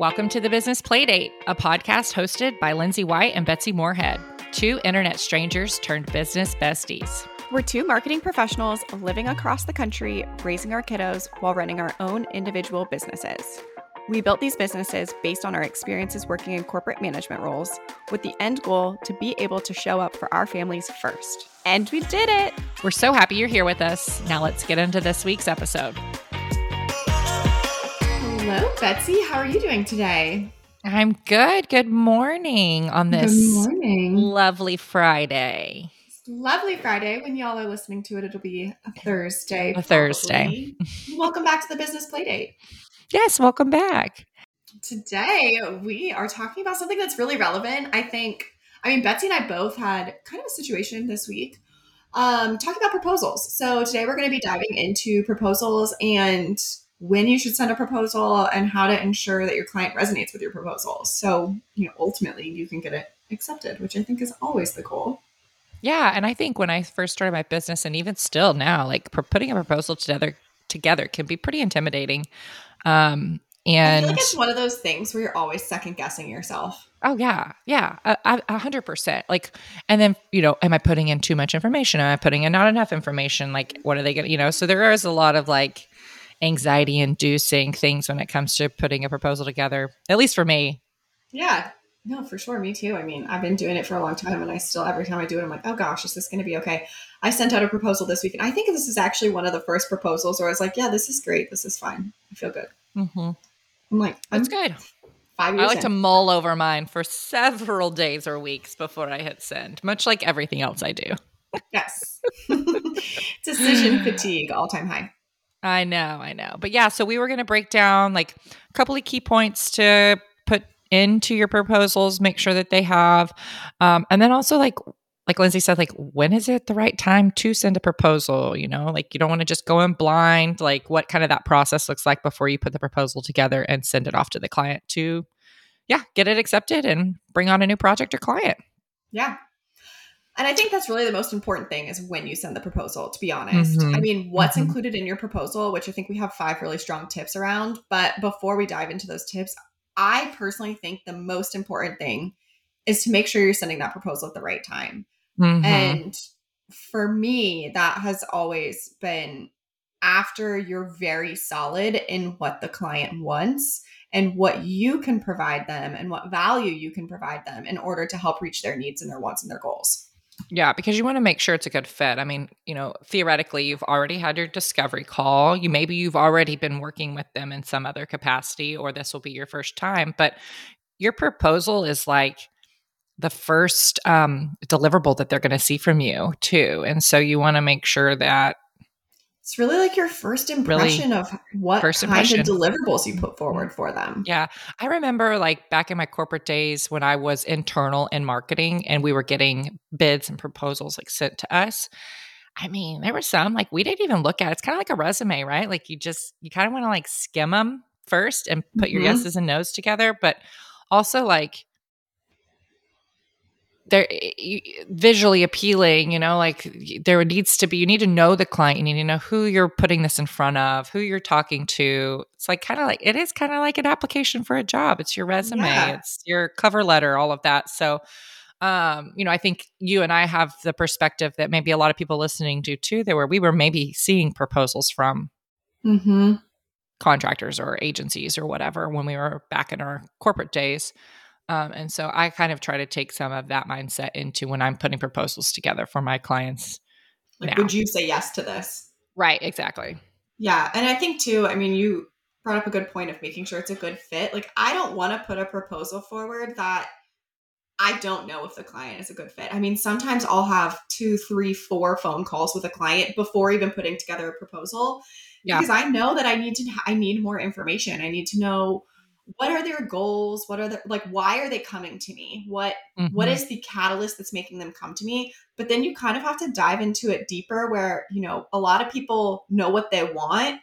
Welcome to the Business Playdate, a podcast hosted by Lindsay White and Betsy Moorehead, two internet strangers turned business besties. We're two marketing professionals living across the country, raising our kiddos while running our own individual businesses. We built these businesses based on our experiences working in corporate management roles, with the end goal to be able to show up for our families first. And we did it! We're so happy you're here with us. Now let's get into this week's episode. Hello, Betsy. How are you doing today? I'm good. Good morning on this morning. lovely Friday. Lovely Friday. When y'all are listening to it, it'll be a Thursday. A Thursday. Welcome back to the Business Playdate. Yes, welcome back. Today, we are talking about something that's really relevant. I think, I mean, Betsy and I both had kind of a situation this week um, talking about proposals. So, today we're going to be diving into proposals and when you should send a proposal and how to ensure that your client resonates with your proposal. So, you know, ultimately you can get it accepted, which I think is always the goal. Yeah, and I think when I first started my business, and even still now, like putting a proposal together together can be pretty intimidating. Um, and I feel like it's one of those things where you're always second guessing yourself. oh yeah, yeah, a- hundred percent. Like, and then you know, am I putting in too much information? Am I putting in not enough information? Like, what are they to, you know? So there is a lot of like anxiety inducing things when it comes to putting a proposal together. At least for me. Yeah. No, for sure. Me too. I mean, I've been doing it for a long time and I still, every time I do it, I'm like, oh gosh, is this going to be okay? I sent out a proposal this week and I think this is actually one of the first proposals where I was like, yeah, this is great. This is fine. I feel good. Mm-hmm. I'm like, I'm That's good. five I years like to mull over mine for several days or weeks before I hit send, much like everything else I do. Yes. Decision fatigue, all time high. I know, I know. But yeah, so we were going to break down like a couple of key points to put into your proposals, make sure that they have, um, and then also like like Lindsay said, like when is it the right time to send a proposal? You know, like you don't want to just go in blind. Like what kind of that process looks like before you put the proposal together and send it off to the client to, yeah, get it accepted and bring on a new project or client. Yeah. And I think that's really the most important thing is when you send the proposal, to be honest. Mhm. I mean, what's Mhm. included in your proposal, which I think we have five really strong tips around. But before we dive into those tips, I personally think the most important thing is to make sure you're sending that proposal at the right time. Mhm. And for me, that has always been after you're very solid in what the client wants and what you can provide them and what value you can provide them in order to help reach their needs and their wants and their goals. Yeah, because you want to make sure it's a good fit. I mean, you know, theoretically, you've already had your discovery call. You maybe you've already been working with them in some other capacity, or this will be your first time. But your proposal is like the first um, deliverable that they're going to see from you too, and so you want to make sure that It's really like your first impression of what first kind impression. of deliverables you put forward for them. Yeah. I remember like back in my corporate days when I was internal in marketing and we were getting bids and proposals like sent to us. I mean, there were some like we didn't even look at. It's kind of like a resume, right? Like you just you kind of want to like skim them first and put your Mhm. yeses and nos together, but also like they're visually appealing, you know, like there needs to be, you need to know the client. You need to know who you're putting this in front of, who you're talking to. It's like kind of like, it is kind of like an application for a job. It's your resume, Yeah. it's your cover letter, all of that. So, um, you know, I think you and I have the perspective that maybe a lot of people listening do too, that where we were maybe seeing proposals from Mm-hmm. contractors or agencies or whatever when we were back in our corporate days. Um, and so I kind of try to take some of that mindset into when I'm putting proposals together for my clients. Like, now. would you say yes to this? Right, exactly. Yeah. And I think too, I mean, you brought up a good point of making sure it's a good fit. Like, I don't want to put a proposal forward that I don't know if the client is a good fit. I mean, sometimes I'll have two, three, four phone calls with a client before even putting together a proposal Yeah. because I know that I need to, I need more information. I need to know what are their goals? What are their, like, why are they coming to me? What, what Mhm. is the catalyst that's making them come to me but then you kind of have to dive into it deeper where you know a lot of people know what they want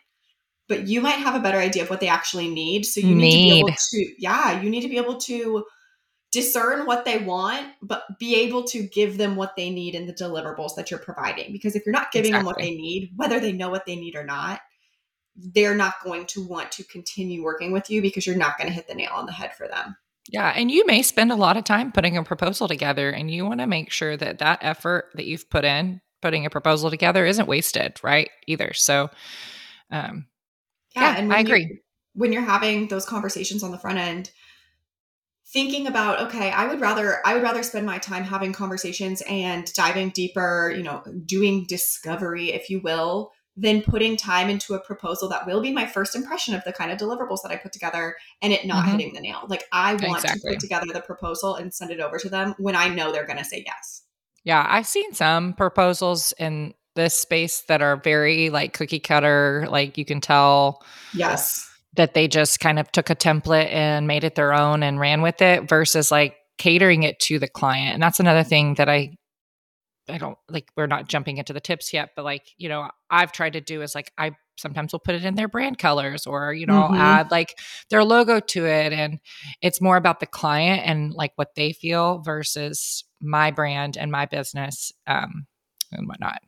but you might have a better idea of what they actually need so you need, to be able to yeah you need to be able to discern what they want but be able to give them what they need in the deliverables that you're providing because if you're not giving them what they need whether they know what they need or not they're not going to want to continue working with you because you're not going to hit the nail on the head for them. Yeah, and you may spend a lot of time putting a proposal together and you want to make sure that that effort that you've put in putting a proposal together isn't wasted, right? Either. So um yeah, yeah and I agree. You, when you're having those conversations on the front end, thinking about okay i would rather i would rather spend my time having conversations and diving deeper you know doing discovery if you will than putting time into a proposal that will be my first impression of the kind of deliverables that i put together and it not mm-hmm. hitting the nail like i want exactly. to put together the proposal and send it over to them when i know they're going to say yes yeah i've seen some proposals in this space that are very like cookie cutter like you can tell yes that they just kind of took a template and made it their own and ran with it versus like catering it to the client. And that's another thing that I I don't like we're not jumping into the tips yet, but like, you know, I've tried to do is like I sometimes will put it in their brand colors or, you know, mm-hmm. I'll add like their logo to it. And it's more about the client and like what they feel versus my brand and my business um and whatnot.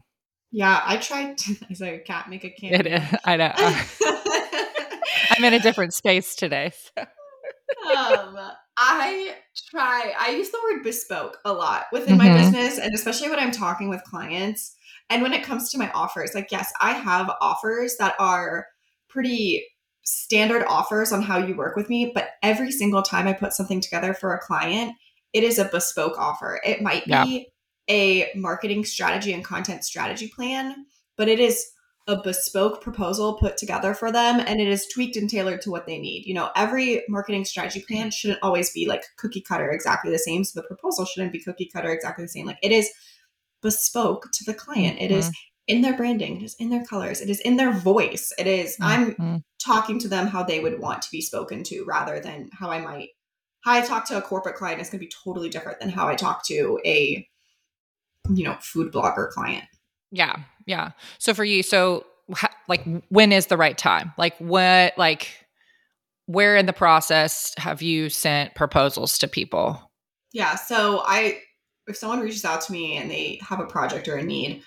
Yeah, I tried to as a cat make a can. It is. I know. I'm in a different space today. So. Um, I try, I use the word bespoke a lot within mm-hmm. my business, and especially when I'm talking with clients. And when it comes to my offers, like, yes, I have offers that are pretty standard offers on how you work with me, but every single time I put something together for a client, it is a bespoke offer. It might be yeah. a marketing strategy and content strategy plan, but it is a bespoke proposal put together for them and it is tweaked and tailored to what they need. You know, every marketing strategy plan shouldn't always be like cookie cutter exactly the same. So the proposal shouldn't be cookie cutter exactly the same. Like it is bespoke to the client. Mm-hmm. It is mm-hmm. in their branding, it is in their colors, it is in their voice. It is, mm-hmm. I'm talking to them how they would want to be spoken to rather than how I might how I talk to a corporate client is going to be totally different than how I talk to a you know, food blogger client. Yeah. Yeah. So for you, so like when is the right time? Like what like where in the process have you sent proposals to people? Yeah, so I if someone reaches out to me and they have a project or a need,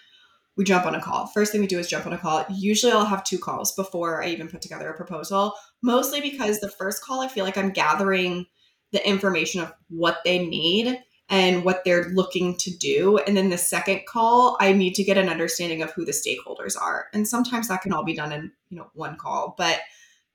we jump on a call. First thing we do is jump on a call. Usually I'll have two calls before I even put together a proposal, mostly because the first call I feel like I'm gathering the information of what they need and what they're looking to do. And then the second call, I need to get an understanding of who the stakeholders are. And sometimes that can all be done in, you know, one call, but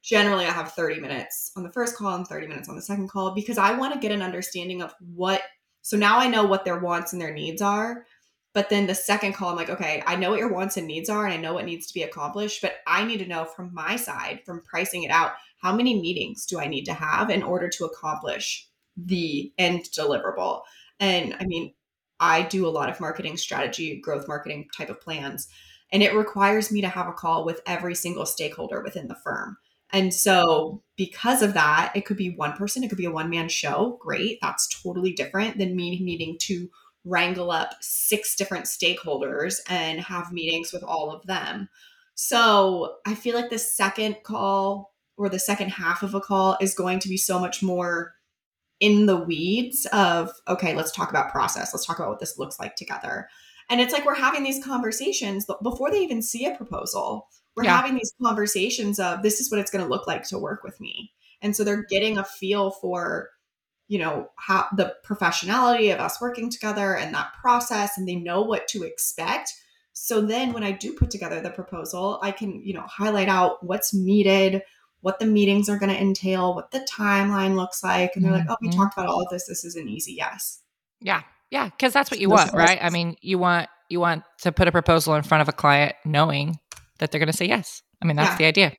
generally I have 30 minutes on the first call and 30 minutes on the second call because I want to get an understanding of what so now I know what their wants and their needs are. But then the second call, I'm like, okay, I know what your wants and needs are, and I know what needs to be accomplished, but I need to know from my side, from pricing it out, how many meetings do I need to have in order to accomplish the end deliverable? And I mean, I do a lot of marketing strategy, growth marketing type of plans, and it requires me to have a call with every single stakeholder within the firm. And so, because of that, it could be one person, it could be a one man show. Great. That's totally different than me needing to wrangle up six different stakeholders and have meetings with all of them. So, I feel like the second call or the second half of a call is going to be so much more in the weeds of okay let's talk about process. Let's talk about what this looks like together. And it's like we're having these conversations before they even see a proposal we're yeah. having these conversations of this is what it's going to look like to work with me. And so they're getting a feel for you know how the professionality of us working together and that process and they know what to expect. So then when i do put together the proposal i can you know highlight out what's needed what the meetings are going to entail, what the timeline looks like. And they're mm-hmm. like, oh, we mm-hmm. talked about all of this. This is an easy yes. Yeah. Yeah. Cause that's what you want, right? I mean, you want, you want to put a proposal in front of a client knowing that they're going to say yes. I mean, that's yeah. the idea.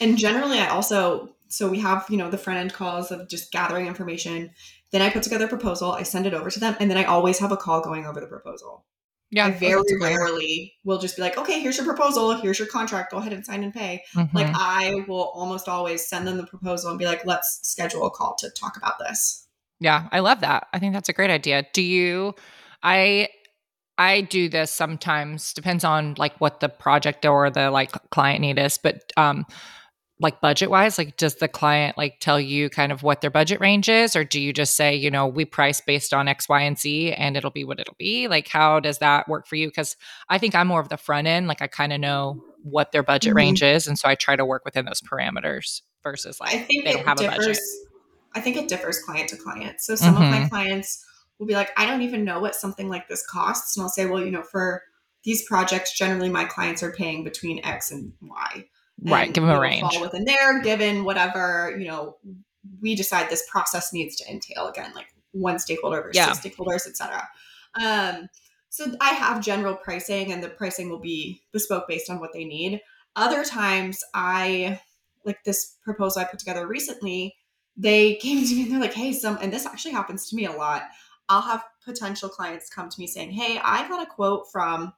And generally, I also, so we have, you know, the front end calls of just gathering information. Then I put together a proposal, I send it over to them, and then I always have a call going over the proposal. Yeah, I very rarely will just be like, okay, here's your proposal, here's your contract, go ahead and sign and pay. Mm-hmm. Like I will almost always send them the proposal and be like, let's schedule a call to talk about this. Yeah, I love that. I think that's a great idea. Do you I I do this sometimes depends on like what the project or the like client need is, but um like budget wise like does the client like tell you kind of what their budget range is or do you just say you know we price based on x y and z and it'll be what it'll be like how does that work for you because i think i'm more of the front end like i kind of know what their budget Mhm. range is, and so I try to work within those parameters versus like I think they don't have a budget. differs. I think it differs client to client. So some of my Mhm. clients will be like, I don't even know what something like this costs, and I'll say, well, you know, for these projects, generally my clients are paying between X and Y. Right, give them a range. Fall within there, given whatever you know, we decide this process needs to entail. Again, like one stakeholder versus Yeah. stakeholders, etc. Um, so I have general pricing, and the pricing will be bespoke based on what they need. Other times, I like this proposal I put together recently. They came to me and they're like, "Hey, some," and this actually happens to me a lot. I'll have potential clients come to me saying, "Hey, I got a quote from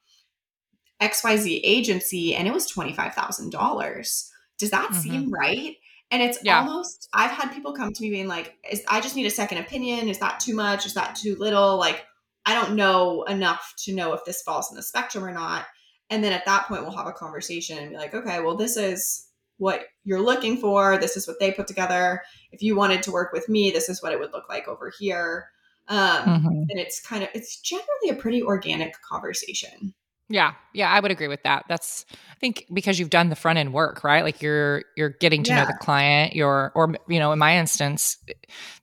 XYZ agency and it was $25,000. Does that Mhm. seem right?" And it's Yeah. almost I've had people come to me being like, is, "I just need a second opinion. Is that too much? Is that too little?" Like, I don't know enough to know if this falls in the spectrum or not. And then at that point, we'll have a conversation and be like, "Okay, well, this is what you're looking for. This is what they put together. If you wanted to work with me, this is what it would look like over here." Um, Mhm. and it's kind of it's generally a pretty organic conversation. Yeah, yeah, I would agree with that. That's I think because you've done the front end work, right? Like you're you're getting to know the client. You're or you know, in my instance, the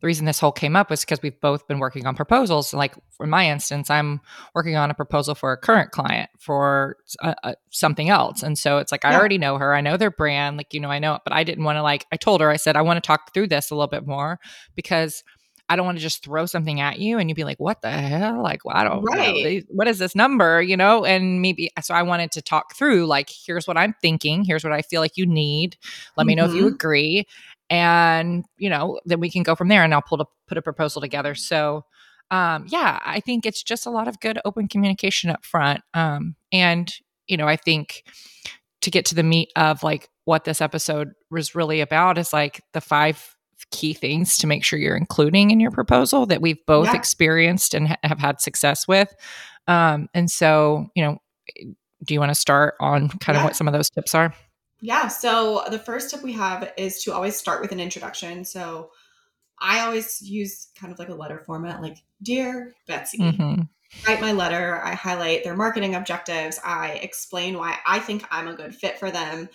reason this whole came up was because we've both been working on proposals. Like in my instance, I'm working on a proposal for a current client for uh, uh, something else, and so it's like I already know her. I know their brand. Like you know, I know it, but I didn't want to like. I told her I said I want to talk through this a little bit more because I don't want to just throw something at you and you'd be like, what the hell? Like, well, I don't you know, Right. what is this number? You know, and maybe so I wanted to talk through like, here's what I'm thinking, here's what I feel like you need. Let me know if you Mhm. agree. And, you know, then we can go from there and I'll pull to put a proposal together. So um, yeah, I think it's just a lot of good open communication up front. Um, and, you know, I think to get to the meat of like what this episode was really about is like the five key things to make sure you're including in your proposal that we've both Yeah. experienced and ha- have had success with. Um, and so, you know, do you want to start on kind of what some of those tips are? Yeah. So the first tip we have is to always start with an introduction. So I always use kind of like a letter format, like Dear Betsy. hmm Write my letter. I highlight their marketing objectives. I explain why I think I'm a good fit for them.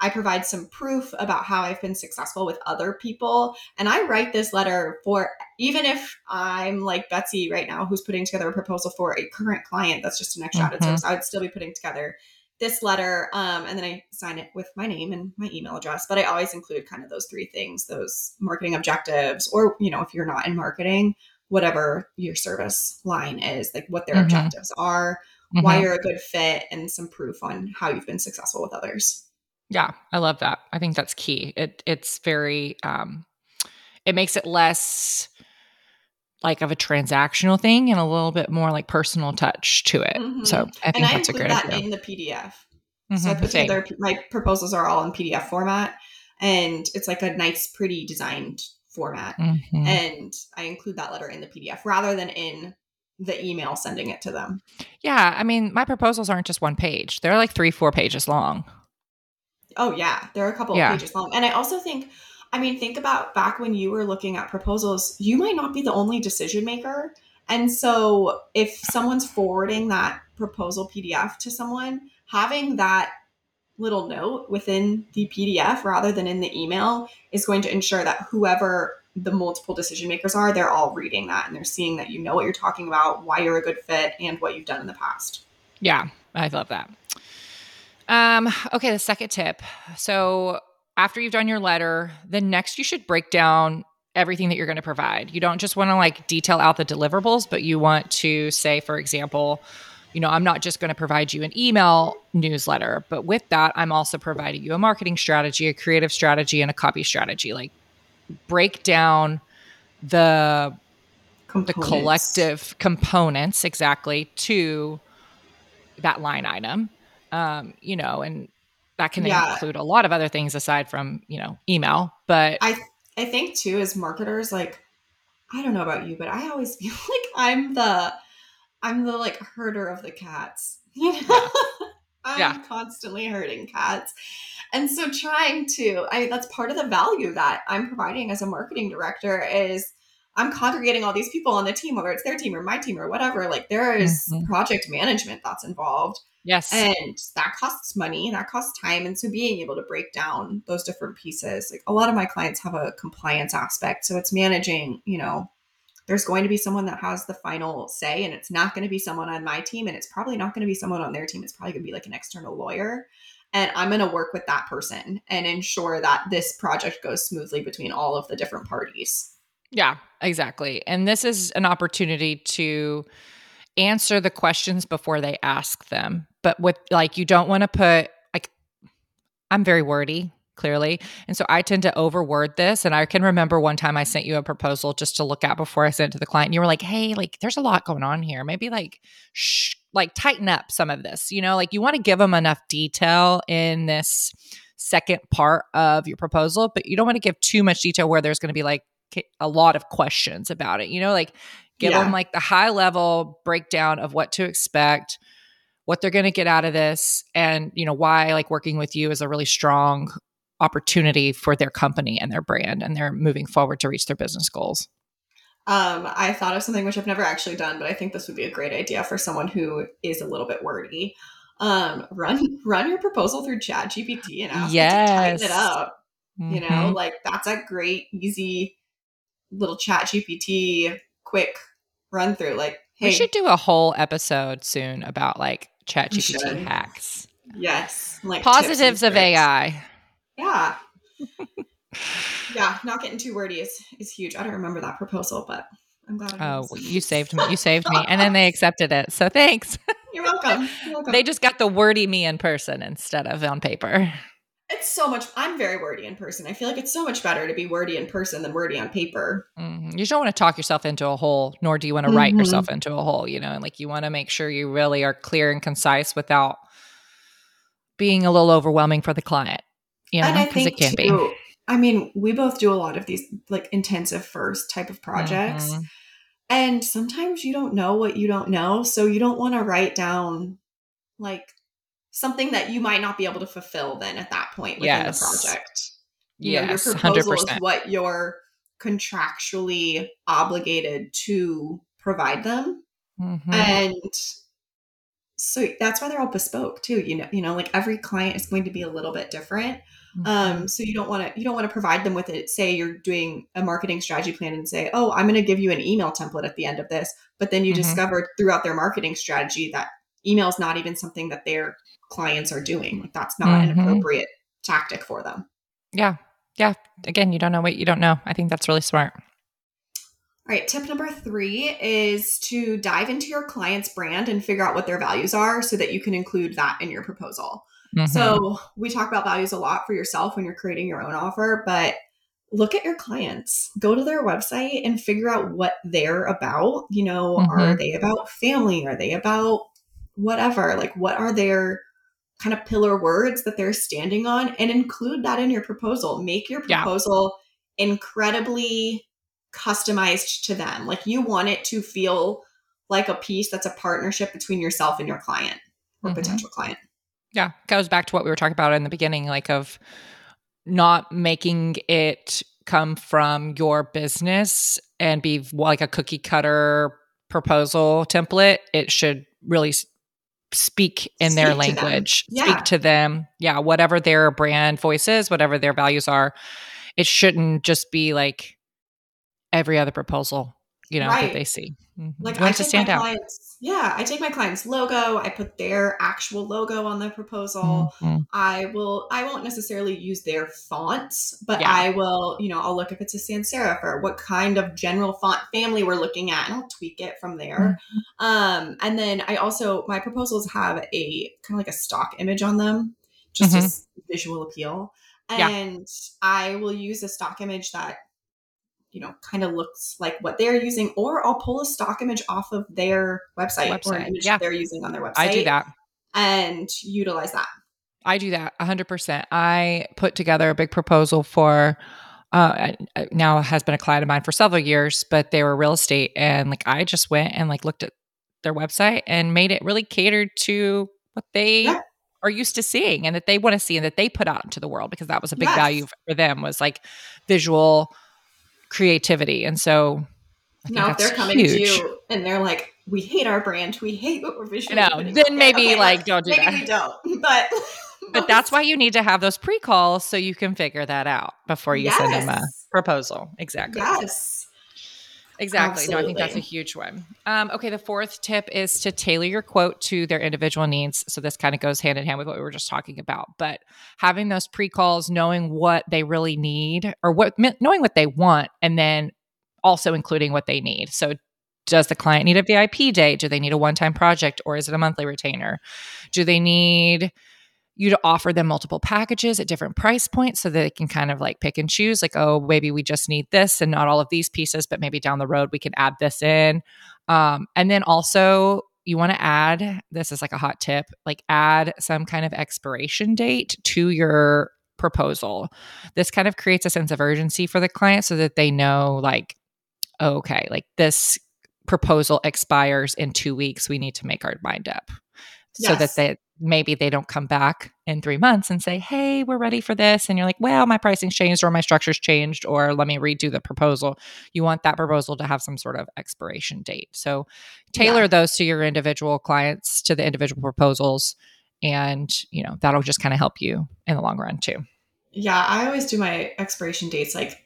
I provide some proof about how I've been successful with other people. And I write this letter for even if I'm like Betsy right now, who's putting together a proposal for a current client that's just an extra added Mhm. service, I would still be putting together this letter. Um, and then I sign it with my name and my email address. But I always include kind of those three things those marketing objectives, or, you know, if you're not in marketing, whatever your service line is, like what their Mhm. objectives are, why Mhm. you're a good fit, and some proof on how you've been successful with others. Yeah, I love that. I think that's key. It it's very um it makes it less like of a transactional thing and a little bit more like personal touch to it. Mhm. So I think and I that's a include great that idea. in the PDF. So I Mhm, put same. together my proposals are all in PDF format, and it's like a nice, pretty designed format. Mhm. And I include that letter in the PDF rather than in the email sending it to them. Yeah, I mean, my proposals aren't just one page. They're like 3 4 pages long. Oh yeah, they're a couple Yeah. of pages long. And I also think, I mean, think about back when you were looking at proposals, you might not be the only decision maker. And so if someone's forwarding that proposal PDF to someone, having that little note within the PDF rather than in the email is going to ensure that whoever the multiple decision makers are, they're all reading that and they're seeing that you know what you're talking about, why you're a good fit, and what you've done in the past. Yeah, I love that. Um, okay, the second tip. So after you've done your letter, then next you should break down everything that you're going to provide. You don't just want to like detail out the deliverables, but you want to say, for example, you know, I'm not just going to provide you an email newsletter, but with that, I'm also providing you a marketing strategy, a creative strategy, and a copy strategy. Like break down the the collective components exactly to that line item um, you know and that can Yeah. include a lot of other things aside from you know email but I I think too as marketers, like I don't know about you, but I always feel like I'm the I'm the like herder of the cats. You know? I'm Yeah. constantly herding cats. And so trying to I mean, that's part of the value that I'm providing as a marketing director is I'm congregating all these people on the team, whether it's their team or my team or whatever. Like there is Mhm. project management that's involved. Yes. And that costs money, that costs time. And so being able to break down those different pieces, like a lot of my clients have a compliance aspect. So it's managing, you know, there's going to be someone that has the final say, and it's not going to be someone on my team, and it's probably not going to be someone on their team. It's probably going to be like an external lawyer. And I'm going to work with that person and ensure that this project goes smoothly between all of the different parties. Yeah, exactly. And this is an opportunity to answer the questions before they ask them. But with like, you don't want to put, like, I'm very wordy, clearly. And so I tend to overword this. And I can remember one time I sent you a proposal just to look at before I sent it to the client. And you were like, hey, like, there's a lot going on here. Maybe like, shh, like, tighten up some of this. You know, like, you want to give them enough detail in this second part of your proposal, but you don't want to give too much detail where there's going to be like, a lot of questions about it. You know, like give yeah. them like the high level breakdown of what to expect, what they're going to get out of this, and you know why like working with you is a really strong opportunity for their company and their brand, and they're moving forward to reach their business goals. Um, I thought of something which I've never actually done, but I think this would be a great idea for someone who is a little bit wordy. Um, run run your proposal through Chat GPT and ask yes. it to tighten it up. Mm-hmm. You know, mm-hmm. like that's a great, easy little chat GPT quick run through. Like, hey, we should do a whole episode soon about like chat GPT hacks. Yes. Like positives of AI. Yeah. yeah. Not getting too wordy is, is huge. I don't remember that proposal, but I'm glad. oh, you saved me. You saved me. And then they accepted it. So thanks. You're welcome. You're welcome. they just got the wordy me in person instead of on paper. It's so much. I'm very wordy in person. I feel like it's so much better to be wordy in person than wordy on paper. Mm-hmm. You don't want to talk yourself into a hole, nor do you want to mm-hmm. write yourself into a hole. You know, and like you want to make sure you really are clear and concise without being a little overwhelming for the client. You know, because it can too, be. I mean, we both do a lot of these like intensive first type of projects. Mm-hmm. And sometimes you don't know what you don't know. So you don't want to write down like something that you might not be able to fulfill then at that point within yes. the project. You yes, know, your proposal 100%. is what you're contractually obligated to provide them. Mm-hmm. And so that's why they're all bespoke too. You know, you know, like every client is going to be a little bit different. Mm-hmm. Um, so you don't want to you don't want to provide them with it. Say you're doing a marketing strategy plan and say, oh, I'm going to give you an email template at the end of this, but then you mm-hmm. discover throughout their marketing strategy that email is not even something that they're clients are doing. Like that's not mm-hmm. an appropriate tactic for them. Yeah. Yeah. Again, you don't know what you don't know. I think that's really smart. All right. Tip number three is to dive into your client's brand and figure out what their values are so that you can include that in your proposal. Mm-hmm. So we talk about values a lot for yourself when you're creating your own offer, but look at your clients go to their website and figure out what they're about you know mm-hmm. are they about family are they about whatever like what are their kind of pillar words that they're standing on and include that in your proposal. Make your proposal yeah. incredibly customized to them. Like you want it to feel like a piece that's a partnership between yourself and your client or mm-hmm. potential client. Yeah, goes back to what we were talking about in the beginning like of not making it come from your business and be like a cookie cutter proposal template. It should really speak in speak their language, yeah. speak to them. Yeah, whatever their brand voice is, whatever their values are. It shouldn't just be like every other proposal, you know, right. that they see. Mm-hmm. Like I to stand out. Clients, yeah, I take my client's logo, I put their actual logo on the proposal. Mm-hmm. I will I won't necessarily use their fonts, but yeah. I will, you know, I'll look if it's a sans serif or what kind of general font family we're looking at and I'll tweak it from there. Mm-hmm. Um, and then I also my proposals have a kind of like a stock image on them, just mm-hmm. as visual appeal. And yeah. I will use a stock image that you know kind of looks like what they're using or i'll pull a stock image off of their website, website. or an image yeah. they're using on their website i do that and utilize that i do that 100% i put together a big proposal for uh, now has been a client of mine for several years but they were real estate and like i just went and like looked at their website and made it really catered to what they yeah. are used to seeing and that they want to see and that they put out into the world because that was a big yes. value for them was like visual creativity. And so now if they're coming huge. to you and they're like, we hate our brand, we hate what we're visually. No, then maybe okay, like don't do maybe that. Maybe we don't, but. but that's why you need to have those pre-calls so you can figure that out before you yes. send them a proposal. Exactly. Yes. Exactly. Absolutely. No, I think that's a huge one. Um, okay, the fourth tip is to tailor your quote to their individual needs. So this kind of goes hand in hand with what we were just talking about. But having those pre calls, knowing what they really need or what knowing what they want, and then also including what they need. So does the client need a VIP day? Do they need a one time project or is it a monthly retainer? Do they need you to offer them multiple packages at different price points so that they can kind of like pick and choose like oh maybe we just need this and not all of these pieces but maybe down the road we can add this in. Um, and then also you want to add this is like a hot tip like add some kind of expiration date to your proposal. This kind of creates a sense of urgency for the client so that they know like okay like this proposal expires in two weeks. We need to make our mind up. Yes. so that they maybe they don't come back in three months and say, Hey, we're ready for this. And you're like, Well, my pricing's changed or my structure's changed, or let me redo the proposal. You want that proposal to have some sort of expiration date. So tailor yeah. those to your individual clients, to the individual proposals. And, you know, that'll just kind of help you in the long run too. Yeah. I always do my expiration dates like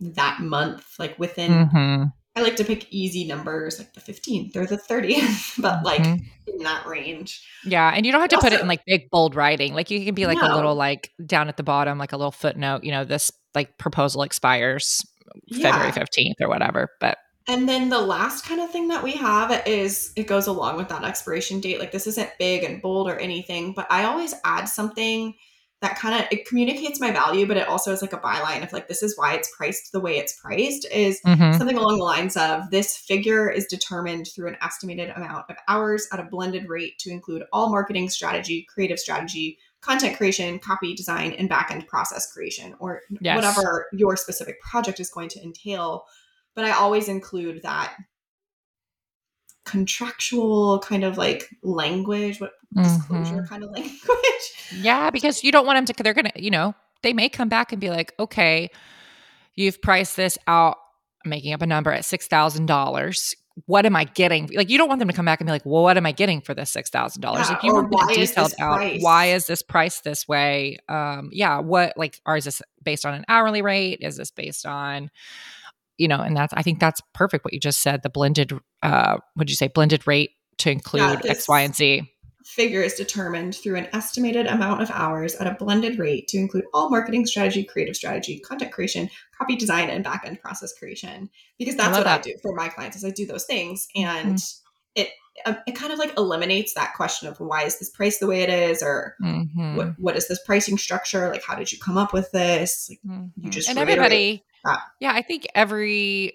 that month, like within mm-hmm. I like to pick easy numbers like the 15th or the 30th, but like mm-hmm. in that range. Yeah. And you don't have to also, put it in like big, bold writing. Like you can be like no. a little like down at the bottom, like a little footnote, you know, this like proposal expires yeah. February 15th or whatever. But and then the last kind of thing that we have is it goes along with that expiration date. Like this isn't big and bold or anything, but I always add something that kind of it communicates my value but it also is like a byline of like this is why it's priced the way it's priced is mm-hmm. something along the lines of this figure is determined through an estimated amount of hours at a blended rate to include all marketing strategy creative strategy content creation copy design and backend process creation or yes. whatever your specific project is going to entail but i always include that contractual kind of like language, what disclosure mm-hmm. kind of language. Yeah, because you don't want them to, they're going to, you know, they may come back and be like, okay, you've priced this out, I'm making up a number at $6,000. What am I getting? Like, you don't want them to come back and be like, well, what am I getting for this $6,000? Yeah, like, you to detailed out, price? why is this priced this way? Um, yeah, what, like, or is this based on an hourly rate? Is this based on, you know, and that's I think that's perfect what you just said. The blended, uh, what'd you say blended rate to include yeah, X, Y, and Z? Figure is determined through an estimated amount of hours at a blended rate to include all marketing strategy, creative strategy, content creation, copy design, and backend process creation. Because that's I what that. I do for my clients is I do those things, and mm-hmm. it um, it kind of like eliminates that question of why is this price the way it is or mm-hmm. what what is this pricing structure like how did you come up with this like, mm-hmm. you just and everybody yeah, I think every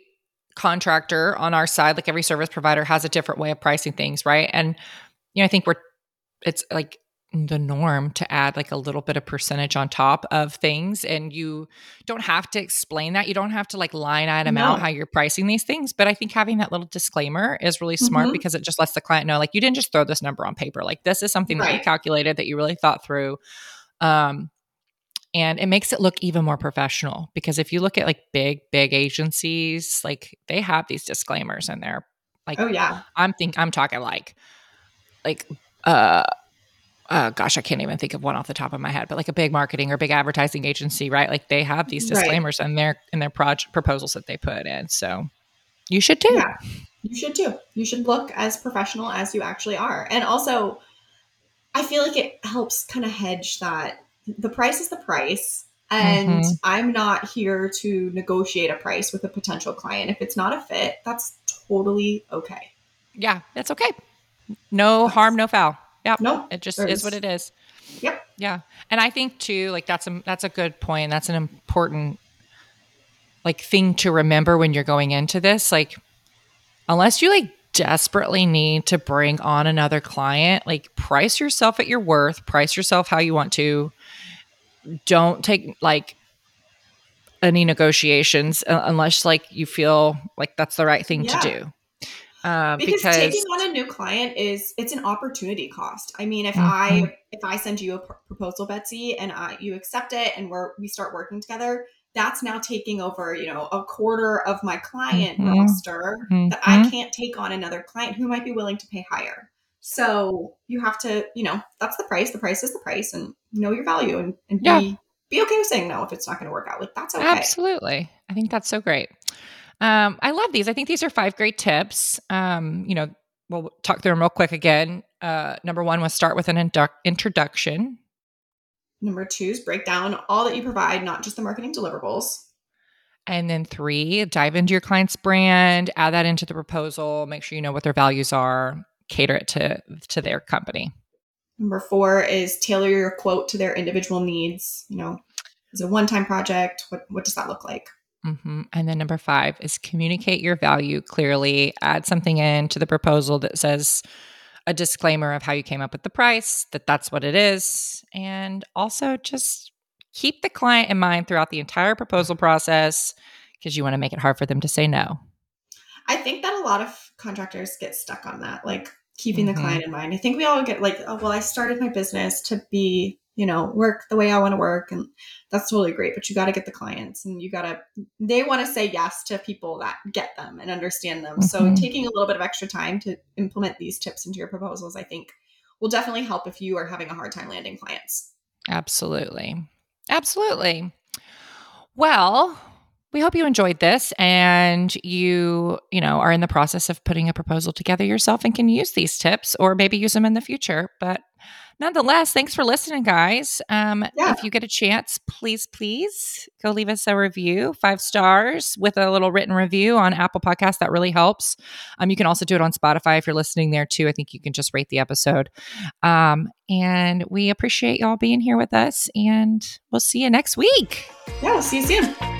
contractor on our side, like every service provider, has a different way of pricing things, right? And you know, I think we're it's like the norm to add like a little bit of percentage on top of things and you don't have to explain that you don't have to like line item no. out how you're pricing these things but i think having that little disclaimer is really smart mm-hmm. because it just lets the client know like you didn't just throw this number on paper like this is something right. that you calculated that you really thought through um and it makes it look even more professional because if you look at like big big agencies like they have these disclaimers in there like oh yeah i'm think i'm talking like like uh uh, gosh, I can't even think of one off the top of my head, but like a big marketing or big advertising agency, right? Like they have these disclaimers right. in their in their project proposals that they put in. So you should too. Yeah, you should too. You should look as professional as you actually are, and also, I feel like it helps kind of hedge that the price is the price. And mm-hmm. I'm not here to negotiate a price with a potential client. If it's not a fit, that's totally okay. Yeah, that's okay. No harm, no foul. Yeah. No, it just is what it is. Yep. Yeah. And I think too, like that's a that's a good point. That's an important like thing to remember when you're going into this. Like unless you like desperately need to bring on another client, like price yourself at your worth, price yourself how you want to don't take like any negotiations uh, unless like you feel like that's the right thing yeah. to do. Uh, because, because, taking on a new client is it's an opportunity cost. I mean, if mm-hmm. I if I send you a pr- proposal, Betsy, and I, you accept it, and we're we start working together, that's now taking over, you know, a quarter of my client mm-hmm. roster mm-hmm. that I can't take on another client who might be willing to pay higher. So you have to, you know, that's the price. The price is the price and know your value and, and yeah. be be okay with saying no if it's not going to work out. Like that's okay. Absolutely. I think that's so great. Um, I love these. I think these are five great tips. Um, you know, we'll talk through them real quick again. Uh, number one was start with an indu- introduction. Number two is break down all that you provide, not just the marketing deliverables. And then three, dive into your client's brand, add that into the proposal, make sure you know what their values are, cater it to to their company. Number four is tailor your quote to their individual needs. You know, is it a one-time project? What what does that look like? Mm-hmm. And then number five is communicate your value clearly. Add something in to the proposal that says a disclaimer of how you came up with the price, that that's what it is, and also just keep the client in mind throughout the entire proposal process because you want to make it hard for them to say no. I think that a lot of contractors get stuck on that, like keeping mm-hmm. the client in mind. I think we all get like, oh, well, I started my business to be you know, work the way I want to work. And that's totally great. But you got to get the clients and you got to, they want to say yes to people that get them and understand them. Mm-hmm. So taking a little bit of extra time to implement these tips into your proposals, I think will definitely help if you are having a hard time landing clients. Absolutely. Absolutely. Well, we hope you enjoyed this and you, you know, are in the process of putting a proposal together yourself and can use these tips or maybe use them in the future. But nonetheless, thanks for listening, guys. Um, yeah. If you get a chance, please, please go leave us a review, five stars with a little written review on Apple Podcasts. That really helps. Um, you can also do it on Spotify if you're listening there too. I think you can just rate the episode. Um, and we appreciate y'all being here with us, and we'll see you next week. Yeah, we'll see you soon.